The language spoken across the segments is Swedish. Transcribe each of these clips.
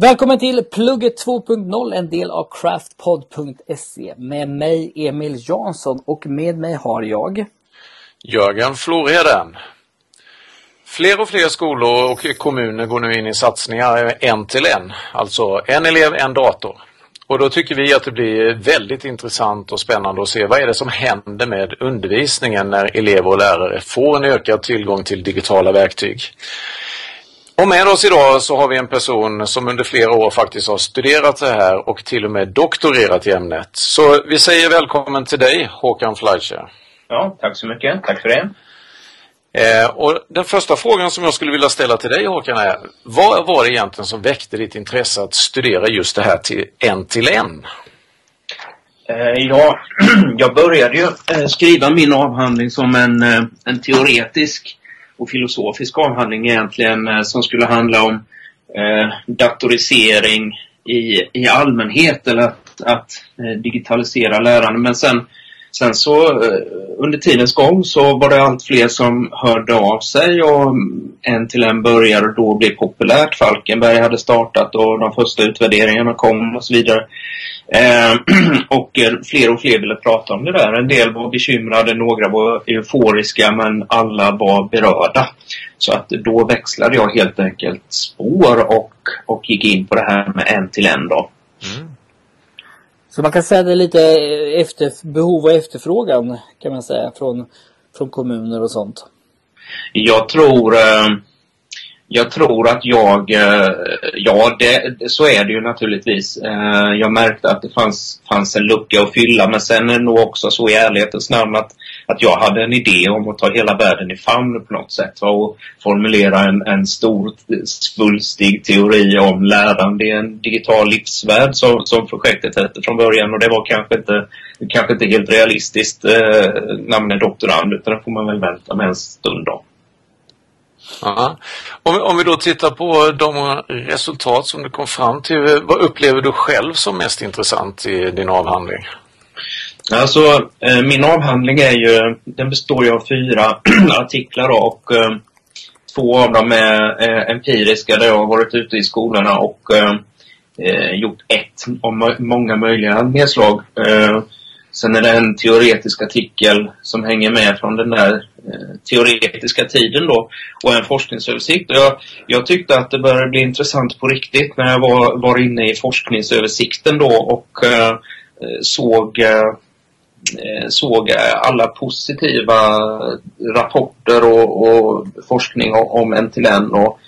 Välkommen till Plugget 2.0, en del av craftpod.se. Med mig Emil Jansson och med mig har jag Jörgen Florheden. Fler och fler skolor och kommuner går nu in i satsningar en till en, alltså en elev, en dator. Och då tycker vi att det blir väldigt intressant och spännande att se vad är det som händer med undervisningen när elever och lärare får en ökad tillgång till digitala verktyg. Och med oss idag så har vi en person som under flera år faktiskt har studerat det här och till och med doktorerat i ämnet. Så vi säger välkommen till dig Håkan Fleischer. Ja, tack så mycket. Tack för det. Eh, och den första frågan som jag skulle vilja ställa till dig Håkan är, vad var det egentligen som väckte ditt intresse att studera just det här till en till en? Eh, ja, jag började ju eh, skriva min avhandling som en, eh, en teoretisk och filosofisk avhandling egentligen eh, som skulle handla om eh, datorisering i, i allmänhet eller att, att eh, digitalisera lärande. Men sen, sen så eh, under tidens gång så var det allt fler som hörde av sig och en till en började då bli populärt. Falkenberg hade startat och de första utvärderingarna kom och så vidare. Eh, och eh, fler och fler ville prata om det där. En del var bekymrade, några var euforiska men alla var berörda. Så att då växlade jag helt enkelt spår och, och gick in på det här med en till en då. Mm. Så man kan säga det är lite efter, behov och efterfrågan kan man säga från, från kommuner och sånt. Jag tror eh, jag tror att jag, eh, ja det, så är det ju naturligtvis. Eh, jag märkte att det fanns, fanns en lucka att fylla men sen är det nog också så i ärlighetens namn att, att jag hade en idé om att ta hela världen i famn på något sätt och formulera en, en stor svulstig teori om lärande i en digital livsvärld som, som projektet hette från början och det var kanske inte, kanske inte helt realistiskt eh, när man är doktorand utan det får man väl vänta med en stund då. Ja. Om, om vi då tittar på de resultat som du kom fram till, vad upplever du själv som mest intressant i din avhandling? Alltså, eh, min avhandling är ju, den består ju av fyra artiklar och eh, två av dem är eh, empiriska där jag har varit ute i skolorna och eh, eh gjort ett av många möjliga nedslag. Eh, Sen är det en teoretisk artikel som hänger med från den där eh, teoretiska tiden då och en forskningsöversikt. Och jag, jag tyckte att det började bli intressant på riktigt när jag var, var inne i forskningsöversikten då och eh, eh såg, eh, Eh, såg alla positiva rapporter och, och forskning om en till en och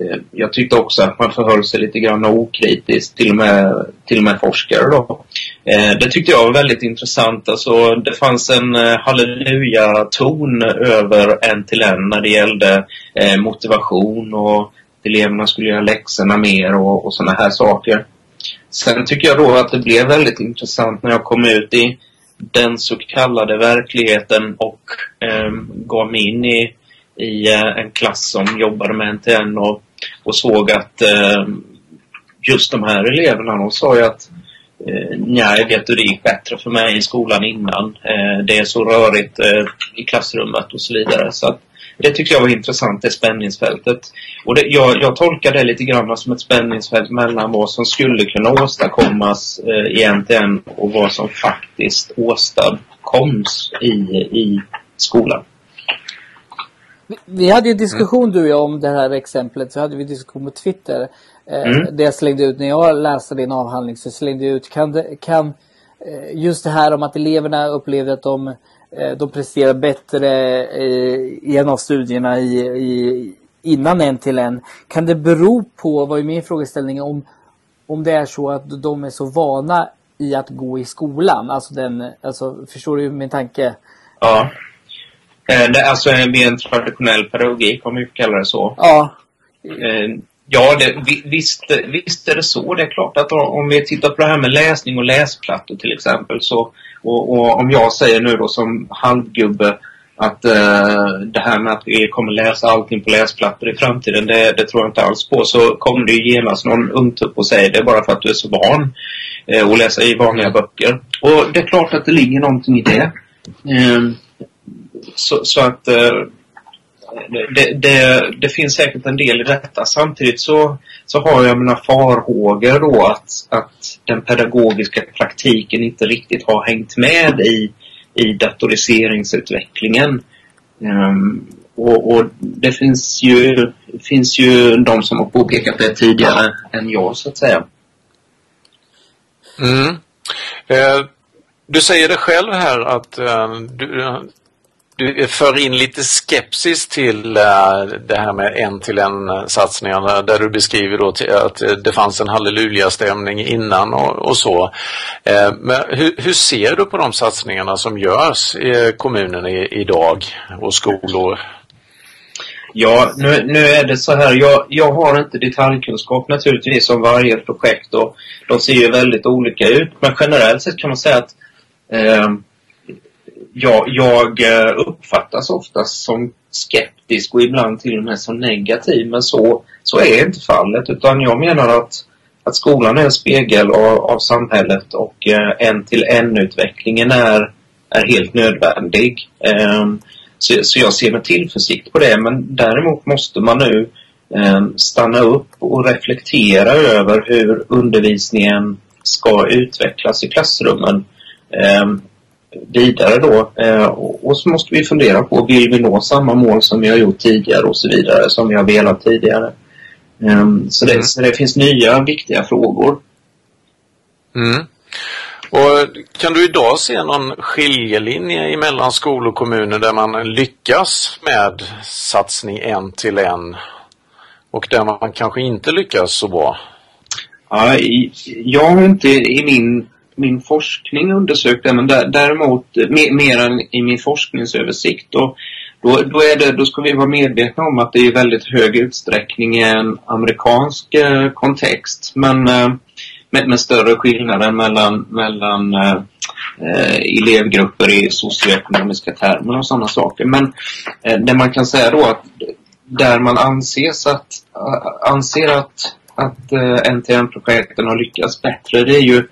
eh, jag tyckte också att man förhöll sig lite grann okritiskt, till och med, till och med forskare då. Eh, det tyckte jag var väldigt intressant. Alltså, det fanns en halleluja-ton över en till en när det gällde motivation och att eleverna skulle göra läxorna mer och, och sådana här saker. Sen tycker jag då att det blev väldigt intressant när jag kom ut i den så kallade verkligheten och eh, gav mig in i i eh, en klass som jobbade med NTN och, och såg att eh, just de här eleverna, de sa ju att eh, nej, vet du, det gick bättre för mig i skolan innan. Eh, det är så rörigt eh, i klassrummet och så vidare. Så att, det tyckte jag var intressant, det spänningsfältet. Och det, jag, jag tolkar det lite grann som ett spänningsfält mellan vad som skulle kunna åstadkommas eh, NTN och vad som faktiskt åstadkoms i, i skolan. Vi hade ju diskussion du och jag om det här exemplet. Så hade vi diskussion på Twitter. Eh, mm. Det jag slängde ut när jag läste din avhandling så slängde jag ut kan, det, kan just det här om att eleverna upplevde att de, eh, de presterar bättre i en av studierna i, i, innan en till en. Kan det bero på, var ju min frågeställning, om, om det är så att de är så vana i att gå i skolan? Alltså den, alltså förstår du min tanke? Ja. Eh, det, alltså vid en traditionell pedagogik, om vi kallar det så. Ja. Ja, det, visst, visst är det så. Det är klart att om vi tittar på det här med läsning och läsplattor till exempel. Så, och, och om jag säger nu då som halvgubbe att eh, det här med att vi kommer läsa allting på läsplattor i framtiden, det, det tror jag inte alls på. Så kommer det ju genast någon ungtupp och säger det bara för att du är så van eh, att läsa i vanliga böcker. Och det är klart att det ligger någonting i det. Eh, så, så att eh, det, det, det, finns säkert en del i detta. Samtidigt så, så har jag mina farhågor då att, att den pedagogiska praktiken inte riktigt har hängt med i, i datoriseringsutvecklingen. Um, och, och, det finns ju, finns ju de som har påpekat det tidigare än jag så att säga. Mm. Eh, du säger det själv här att eh, du, du eh, för in lite skepsis till eh, det här med en till en eh, satsningarna där du beskriver då att det fanns en halleluja-stämning innan och, och så. Men hur, hur, ser du på de satsningarna som görs i kommunen i, idag och skolor? Ja, nu, nu är det så här. Jag, jag har inte detaljkunskap naturligtvis om varje projekt och de ser ju väldigt olika ut. Men generellt sett kan man säga att eh, jag, jag eh, uppfattas oftast som skeptisk och ibland till och med som negativ. Men så, så är inte fallet. Utan jag menar att, att skolan är en spegel av, av samhället och eh, en till en-utvecklingen är, är helt nödvändig. Ehm, så, så jag ser med tillförsikt på det. Men däremot måste man nu ehm, stanna upp och reflektera över hur undervisningen ska utvecklas i klassrummen. Ehm, Vidare då. Eh, och så måste vi fundera på, vill vi nå samma mål som vi har gjort tidigare och så vidare, som vi har velat tidigare. Ehm, så det, mm. så det finns nya viktiga frågor. Mm. Och kan du idag se någon skiljelinje mellan skolor och kommuner där man lyckas med satsning en till en och där man kanske inte lyckas så bra? Ja, jag har inte i min min forskning undersökt det, men däremot mer, mer än i min forskningsöversikt. Och då, då, är det, då ska vi vara medvetna om att det i väldigt hög utsträckning är en amerikansk eh, kontext. Men eh, med, med, större skillnader mellan, mellan eh, eh, elevgrupper i socioekonomiska termer och sådana saker. Men eh, det man kan säga då att där man anses att, eh, anser att, att eh, NTN-projekten har lyckats bättre, det är ju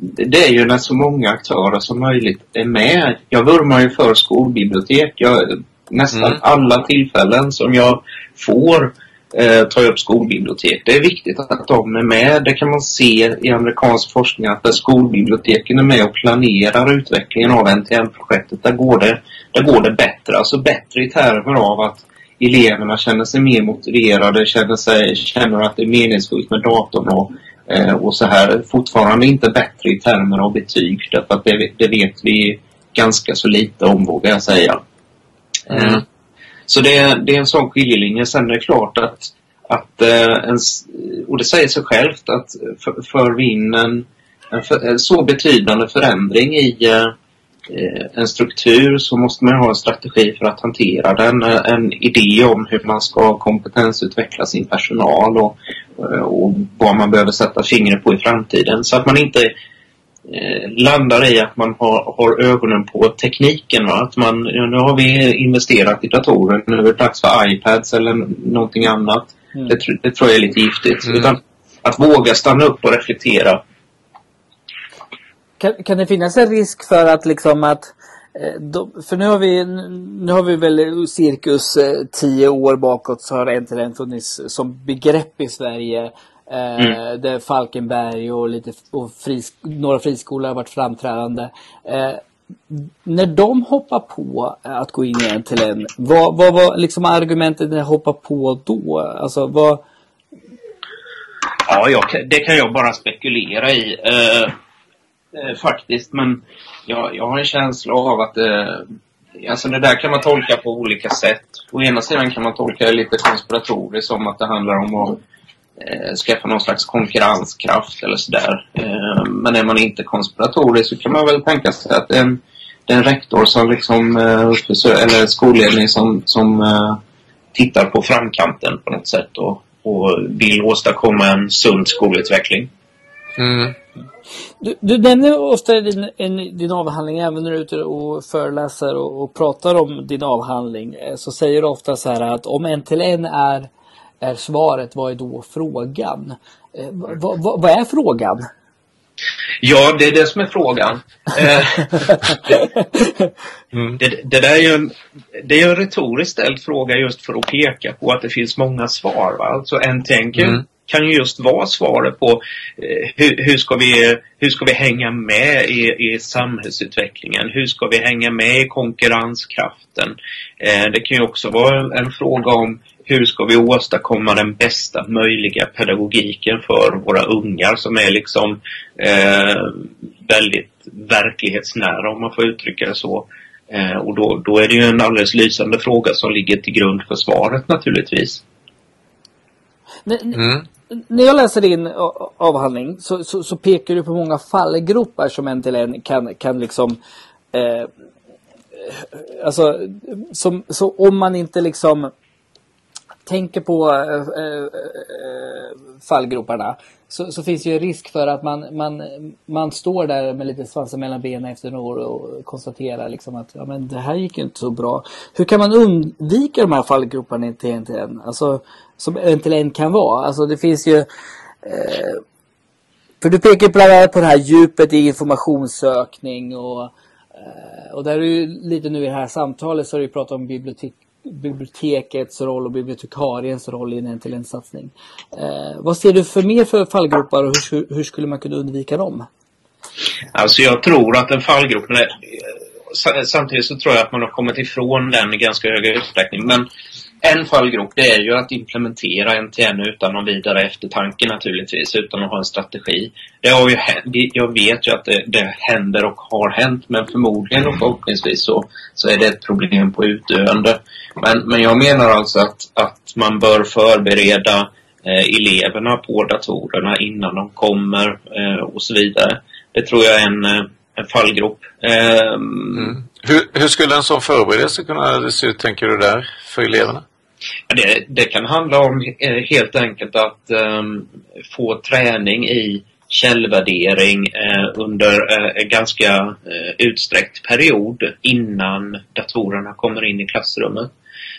det är ju när så många aktörer som möjligt är med. Jag vurmar ju för skolbibliotek. Jag, nästan mm. alla tillfällen som jag får eh, tar jag upp skolbibliotek. Det är viktigt att de är med. Det kan man se i amerikansk forskning att där skolbiblioteken är med och planerar utvecklingen av NTM-projektet, där går det, där går det bättre. Alltså bättre i termer av att eleverna känner sig mer motiverade, känner, sig, känner att det är meningsfullt med datorn och och så här, fortfarande inte bättre i termer av betyg därför att det, det vet vi ganska så lite om vågar jag säga. Mm. Eh, så det, det är en sån skiljelinje. Sen är det klart att, att eh, en, och det säger sig självt att för, för vi in en, en, för, en så betydande förändring i Eh, en struktur så måste man ha en strategi för att hantera den. En idé om hur man ska kompetensutveckla sin personal och, eh, och vad man behöver sätta fingret på i framtiden. Så att man inte eh, landar i att man har, har ögonen på tekniken. Va? Att man, nu har vi investerat i datorer, nu är det dags för iPads eller någonting annat. Mm. Det, det, tror jag är lite giftigt. Mm. Utan att våga stanna upp och reflektera kan, kan det finnas en risk för att liksom att eh, för nu har vi, nu har vi väl cirkus eh, tio år bakåt så har NTLN funnits som begrepp i Sverige. Eh, mm. Där Falkenberg och lite och fris, några friskolor har varit framträdande. när de hoppar på att gå in i NTLN, vad, vad var liksom argumentet när de hoppar på då? Alltså vad... Ja, jag, det kan jag bara spekulera i. Uh, eh, faktiskt. Men jag, jag har en känsla av att eh, alltså det där kan man tolka på olika sätt. Å ena sidan kan man tolka det lite konspiratoriskt som att det handlar om att eh, skaffa någon slags konkurrenskraft eller sådär. Eh, men är man inte konspiratorisk så kan man väl tänka sig att det är en, det är en rektor som liksom, eh, eller skolledning som, som eh, tittar på framkanten på något sätt och, och vill åstadkomma en sund skolutveckling. Mm. Du, du nämner ofta i din, en, din avhandling, även när du är ute och föreläser och, och, pratar om din avhandling, eh, så säger du ofta så här att om en till en är, är svaret, vad är då frågan? Eh, vad, vad, vad är frågan? Ja, det är det som är frågan. Eh, mm. det, det, där är ju en, det är en retoriskt ställd fråga just för att peka på att det finns många svar. Va? Alltså NTN kan, mm kan ju just vara svaret på eh, hur, hur, ska vi, hur ska vi hänga med i, i samhällsutvecklingen? Hur ska vi hänga med i konkurrenskraften? Eh, det kan ju också vara en fråga om hur ska vi åstadkomma den bästa möjliga pedagogiken för våra ungar som är liksom eh, väldigt verklighetsnära om man får uttrycka det så. Eh, och då, då är det ju en alldeles lysande fråga som ligger till grund för svaret naturligtvis. Mm. När jag läser din avhandling så, så, så, pekar du på många fallgropar som en till en kan, kan liksom eh, Alltså, som, så om man inte liksom tänker på äh, äh, fallgroparna så, så, finns det ju risk för att man, man, man står där med lite svansen mellan benen efter några år och konstaterar liksom att ja, men det här gick inte så bra. Hur kan man undvika de här fallgroparna till en till en? Alltså, som en till en kan vara. Alltså det finns ju eh, för du pekar bland annat på det här djupet i informationssökning och, och där är ju lite nu i det här samtalet så har du pratat om bibliotek, bibliotekets roll och bibliotekariens roll i en till en satsning. Eh, vad ser du för mer för fallgropar och hur, hur skulle man kunna undvika dem? Alltså jag tror att en fallgrop, eh, samtidigt så tror jag att man har kommit ifrån den i ganska hög utsträckning. Men en fallgrop det är ju att implementera NTN utan någon vidare eftertanke naturligtvis, utan att ha en strategi. Det har ju, jag vet ju att det, det händer och har hänt, men förmodligen och förhoppningsvis så, så är det ett problem på utdöende. Men, men jag menar alltså att, att man bör förbereda eh, eleverna på datorerna innan de kommer eh, och så vidare. Det tror jag är en, eh, en fallgrop. Eh, mm. hur, hur skulle en sån förberedelse kunna se ut, tänker du där, för eleverna? Det, det kan handla om eh, helt enkelt att um, få träning i källvärdering eh, under eh, en ganska eh, utsträckt period innan datorerna kommer in i klassrummet.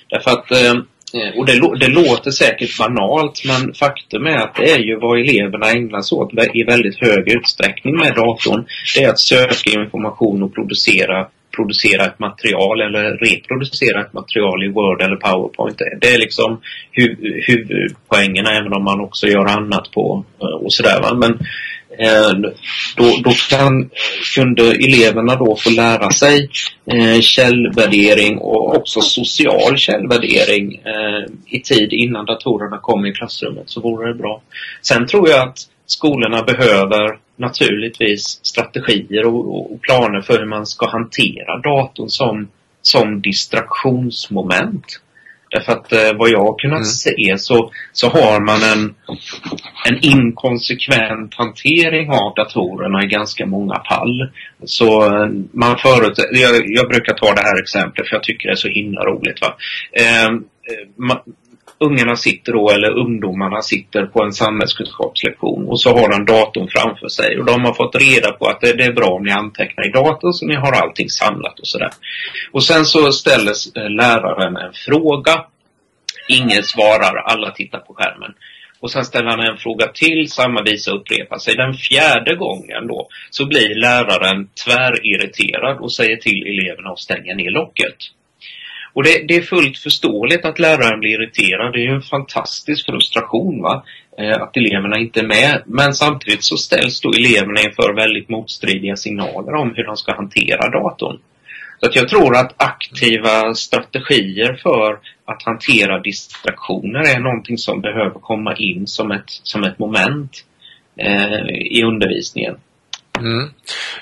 Därför att, ehm, eh, och det, det, låter säkert banalt men faktum är att det är ju vad eleverna ägnar sig åt i väldigt hög utsträckning med datorn. Det är att söka information och producera producera ett material eller reproducera ett material i Word eller PowerPoint. Det är liksom huvudpoängen även om man också gör annat på eh, och sådär. Men eh, då, då kan, kunde eleverna då få lära sig eh, källvärdering och också social källvärdering eh, i tid innan datorerna kom i klassrummet så vore det bra. Sen tror jag att skolorna behöver naturligtvis strategier och, och, planer för hur man ska hantera datorn som, som distraktionsmoment. Därför att eh, vad jag har kunnat mm. se så, så har man en, en inkonsekvent hantering av datorerna i ganska många fall. Så eh, man förut, jag, jag brukar ta det här exemplet för jag tycker det är så himla roligt. Va? Eh, man, ungarna sitter då, eller ungdomarna sitter på en samhällskunskapslektion och så har de datorn framför sig och de har fått reda på att det, det är bra om ni antecknar i datorn så ni har allting samlat och sådär. Och sen så ställer eh, läraren en fråga. Ingen svarar, alla tittar på skärmen. Och sen ställer han en fråga till, samma visa upprepar sig. Den fjärde gången då så blir läraren tvärirriterad och säger till eleverna att stänga ner locket. Och det, det, är fullt förståeligt att läraren blir irriterad. Det är ju en fantastisk frustration va? Eh, att eleverna inte är med. Men samtidigt så ställs då eleverna inför väldigt motstridiga signaler om hur de ska hantera datorn. Så att jag tror att aktiva strategier för att hantera distraktioner är någonting som behöver komma in som ett, som ett moment eh, i undervisningen. Mm.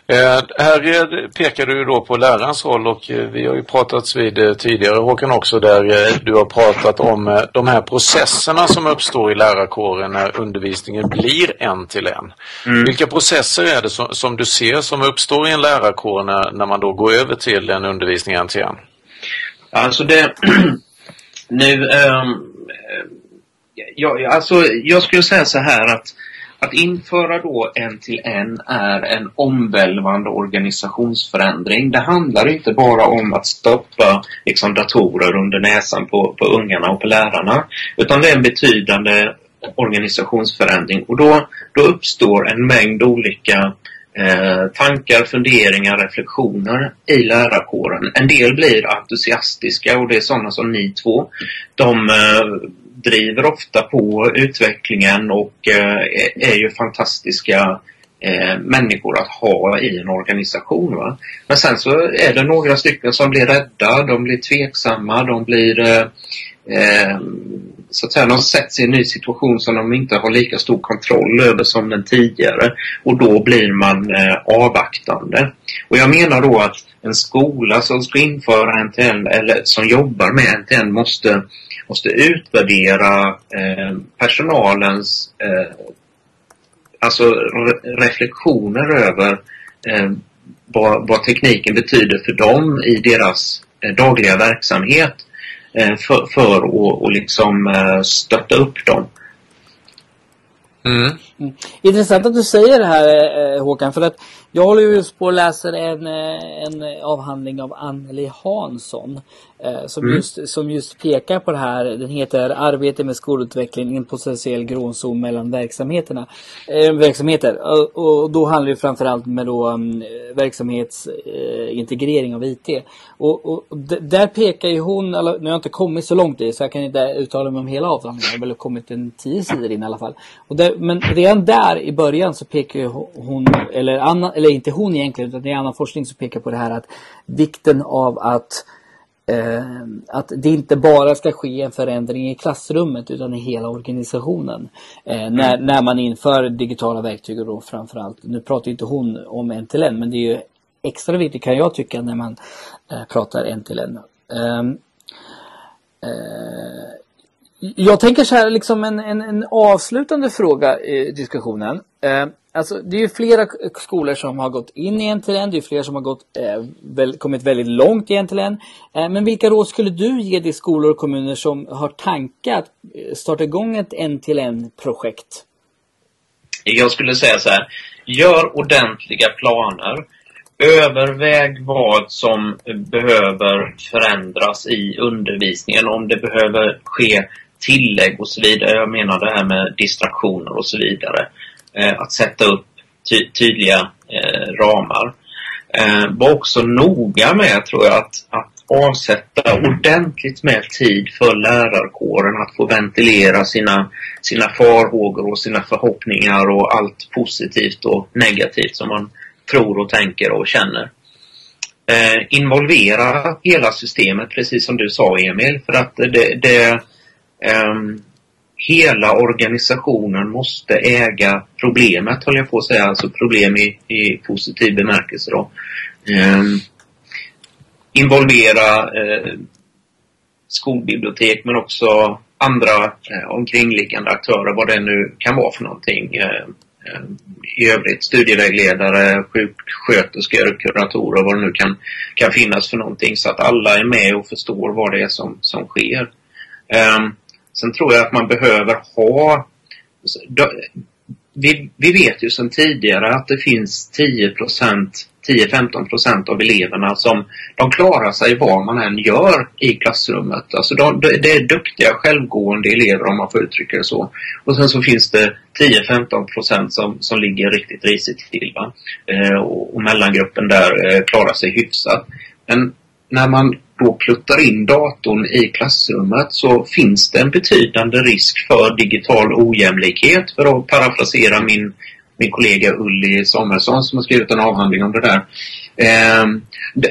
Eh, här pekar du då på lärarens roll och eh, vi har ju pratat vid eh, tidigare Håkan också där eh, du har pratat om de här processerna som uppstår i lärarkåren när undervisningen blir en till en. Mm. Vilka processer är det som, som, du ser som uppstår i en lärarkår när, när man då går över till en undervisning en till en? Alltså det nu um, ja, alltså jag skulle säga så här att att införa då en till en är en omvälvande organisationsförändring. Det handlar inte bara om att stoppa liksom, datorer under näsan på, på ungarna och på lärarna. Utan det är en betydande organisationsförändring och då, då uppstår en mängd olika eh, tankar, funderingar, reflektioner i lärarkåren. En del blir entusiastiska och det är sådana som ni två. De eh, driver ofta på utvecklingen och eh, är ju fantastiska eh, människor att ha i en organisation. Va? Men sen så är det några stycken som blir rädda, de blir tveksamma, de blir eh, eh, så att säga, de sätts i en ny situation som de inte har lika stor kontroll över som den tidigare och då blir man eh, avvaktande. Och jag menar då att en skola som ska införa NTN eller som jobbar med NTN måste, måste utvärdera eh, personalens eh, alltså re reflektioner över eh, vad, vad, tekniken betyder för dem i deras eh, dagliga verksamhet Eh, för, för att och liksom eh, stötta upp dem. Mm. Mm. Intressant att du säger det här eh, Håkan för att jag håller just på att läsa en, en avhandling av Anneli Hansson Eh, som, mm. just, som just pekar på det här. Den heter Arbete med skolutveckling i en potentiell gråzon mellan verksamheterna. Eh, verksamheter. Och, och, då handlar det framförallt med då um, verksamhetsintegrering eh, av IT. Och, och där pekar ju hon, nu har jag inte kommit så långt i så jag kan inte uttala mig om hela avhandlingen. Jag har väl kommit en tio sidor in i alla fall. Och där, men redan där i början så pekar hon, eller, Anna, eller inte hon egentligen, utan det är annan forskning som pekar på det här att vikten av att eh, att det inte bara ska ske en förändring i klassrummet utan i hela organisationen. Eh, när, mm. när man inför digitala verktyg och då framförallt, nu pratar inte hon om en till en men det är ju extra viktigt kan jag tycka när man eh, pratar en till en. Jag tänker så här, liksom en, en, en avslutande fråga i diskussionen. Eh, Alltså det är ju flera skolor som har gått in i NTLN, det är flera som har gått, eh, väl, kommit väldigt långt i NTLN. Eh, men vilka råd skulle du ge de skolor och kommuner som har tankar att eh, starta igång ett NTLN-projekt? Jag skulle säga så här, gör ordentliga planer. Överväg vad som behöver förändras i undervisningen, om det behöver ske tillägg och så vidare. Jag menar det här med distraktioner och så vidare. Eh, att sätta upp ty tydliga eh, ramar. Eh, var också noga med, tror jag, att, att avsätta ordentligt med tid för lärarkåren att få ventilera sina, sina farhågor och sina förhoppningar och allt positivt och negativt som man tror och tänker och känner. Eh, involvera hela systemet, precis som du sa Emil, för att det, det Ehm, hela organisationen måste äga problemet, håller jag på att säga. Alltså problem i, i positiv bemärkelse då. Eh, involvera eh, skolbibliotek men också andra eh, omkringliggande aktörer, vad det nu kan vara för någonting. Eh, eh I övrigt studievägledare, sjuksköterskor, kuratorer, vad det nu kan, kan finnas för någonting så att alla är med och förstår vad det är som, som sker. Um, Sen tror jag att man behöver ha... Vi, vi vet ju sedan tidigare att det finns 10% 10-15% av eleverna som de klarar sig vad man än gör i klassrummet. Alltså de, det är duktiga, självgående elever om man får uttrycka det så. Och sen så finns det 10-15 som, som ligger riktigt risigt till. Eh, och, och mellangruppen där eh, klarar sig hyfsat. Men när man då pluttar in datorn i klassrummet så finns det en betydande risk för digital ojämlikhet för att parafrasera min, min kollega Ulli Samuelsson som har skrivit en avhandling om det där. Eh,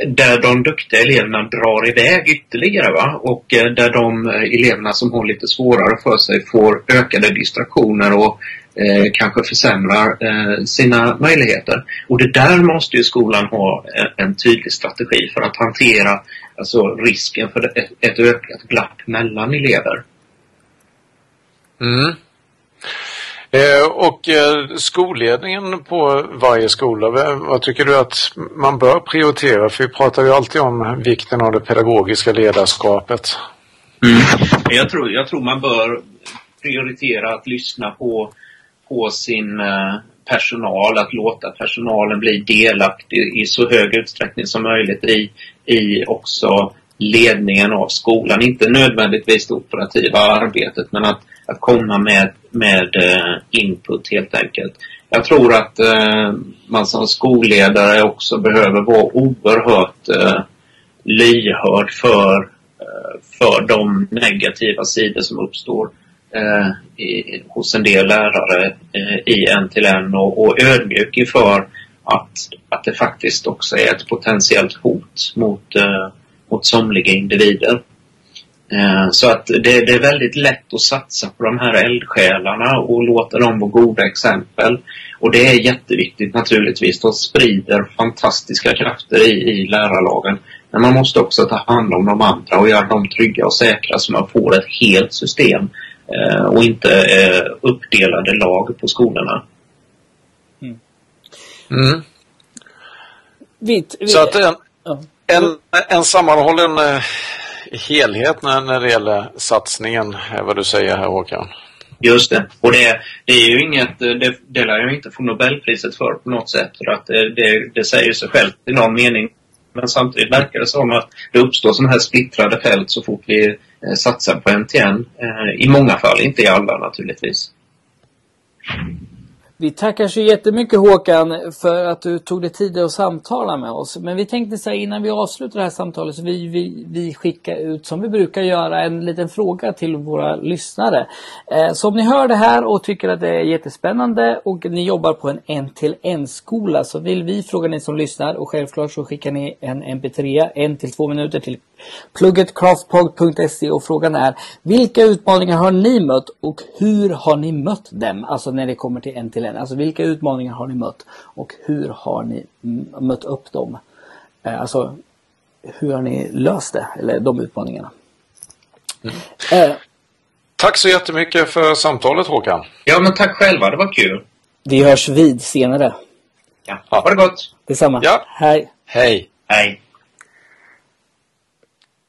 där de duktiga eleverna drar iväg ytterligare va? och eh, där de eh, eleverna som har lite svårare för sig får ökade distraktioner och eh, kanske försämrar eh, sina möjligheter. Och det där måste ju skolan ha en, en tydlig strategi för att hantera alltså risken för ett, ett ökat glapp mellan elever. Mm. Eh, och eh, skolledningen på varje skola, vad tycker du att man bör prioritera? För vi pratar ju alltid om vikten av det pedagogiska ledarskapet. Mm. Jag, tror, jag tror man bör prioritera att lyssna på, på sin eh, personal, att låta personalen bli delaktig i så hög utsträckning som möjligt i, i också ledningen av skolan. Inte nödvändigtvis det operativa arbetet men att, att komma med, med eh, input helt enkelt. Jag tror att eh, man som skolledare också behöver vara oerhört eh, lyhörd för, för de negativa sidor som uppstår eh, i, hos en del lärare eh, i en till en och, och ödmjuk inför att, att det faktiskt också är ett potentiellt hot mot, eh, mot somliga individer. Eh, så att det, det, är väldigt lätt att satsa på de här eldsjälarna och låta dem vara goda exempel. Och det är jätteviktigt naturligtvis. De sprider fantastiska krafter i, i lärarlagen. Men man måste också ta hand om de andra och göra dem trygga och säkra så man får ett helt system och inte eh, uppdelade lag på skolorna. Mm. Mm. Vit, vit. Så att en, en, en sammanhållen eh, helhet när, när det gäller satsningen, är vad du säger här Håkan. Just det. Och det, det är ju inget, det, det lär jag inte få Nobelpriset för på något sätt. För att det, det, det säger sig självt i någon mening. Men samtidigt verkar det som att det uppstår sådana här splittrade fält så fort vi eh, satsar på NTN. Eh, I många fall, inte i alla naturligtvis. Vi tackar så jättemycket Håkan för att du tog dig tid att samtala med oss. Men vi tänkte säga innan vi avslutar det här samtalet så vi, vi, vi skickar ut som vi brukar göra en liten fråga till våra lyssnare. Eh, så om ni hör det här och tycker att det är jättespännande och ni jobbar på en en-till-en skola så vill vi fråga ni som lyssnar och självklart så skickar ni en mp3 en till två minuter till pluggetcraftpod.se och frågan är vilka utmaningar har ni mött och hur har ni mött dem? Alltså när det kommer till en till en. Alltså vilka utmaningar har ni mött och hur har ni mött upp dem? Eh, alltså hur har ni löst det? Eller de utmaningarna? Mm. Eh, tack så jättemycket för samtalet Håkan. Ja men tack själva, det var kul. Vi hörs vid senare. Ja, ha det gott. Detsamma. Ja. Hej. Hej. Hej.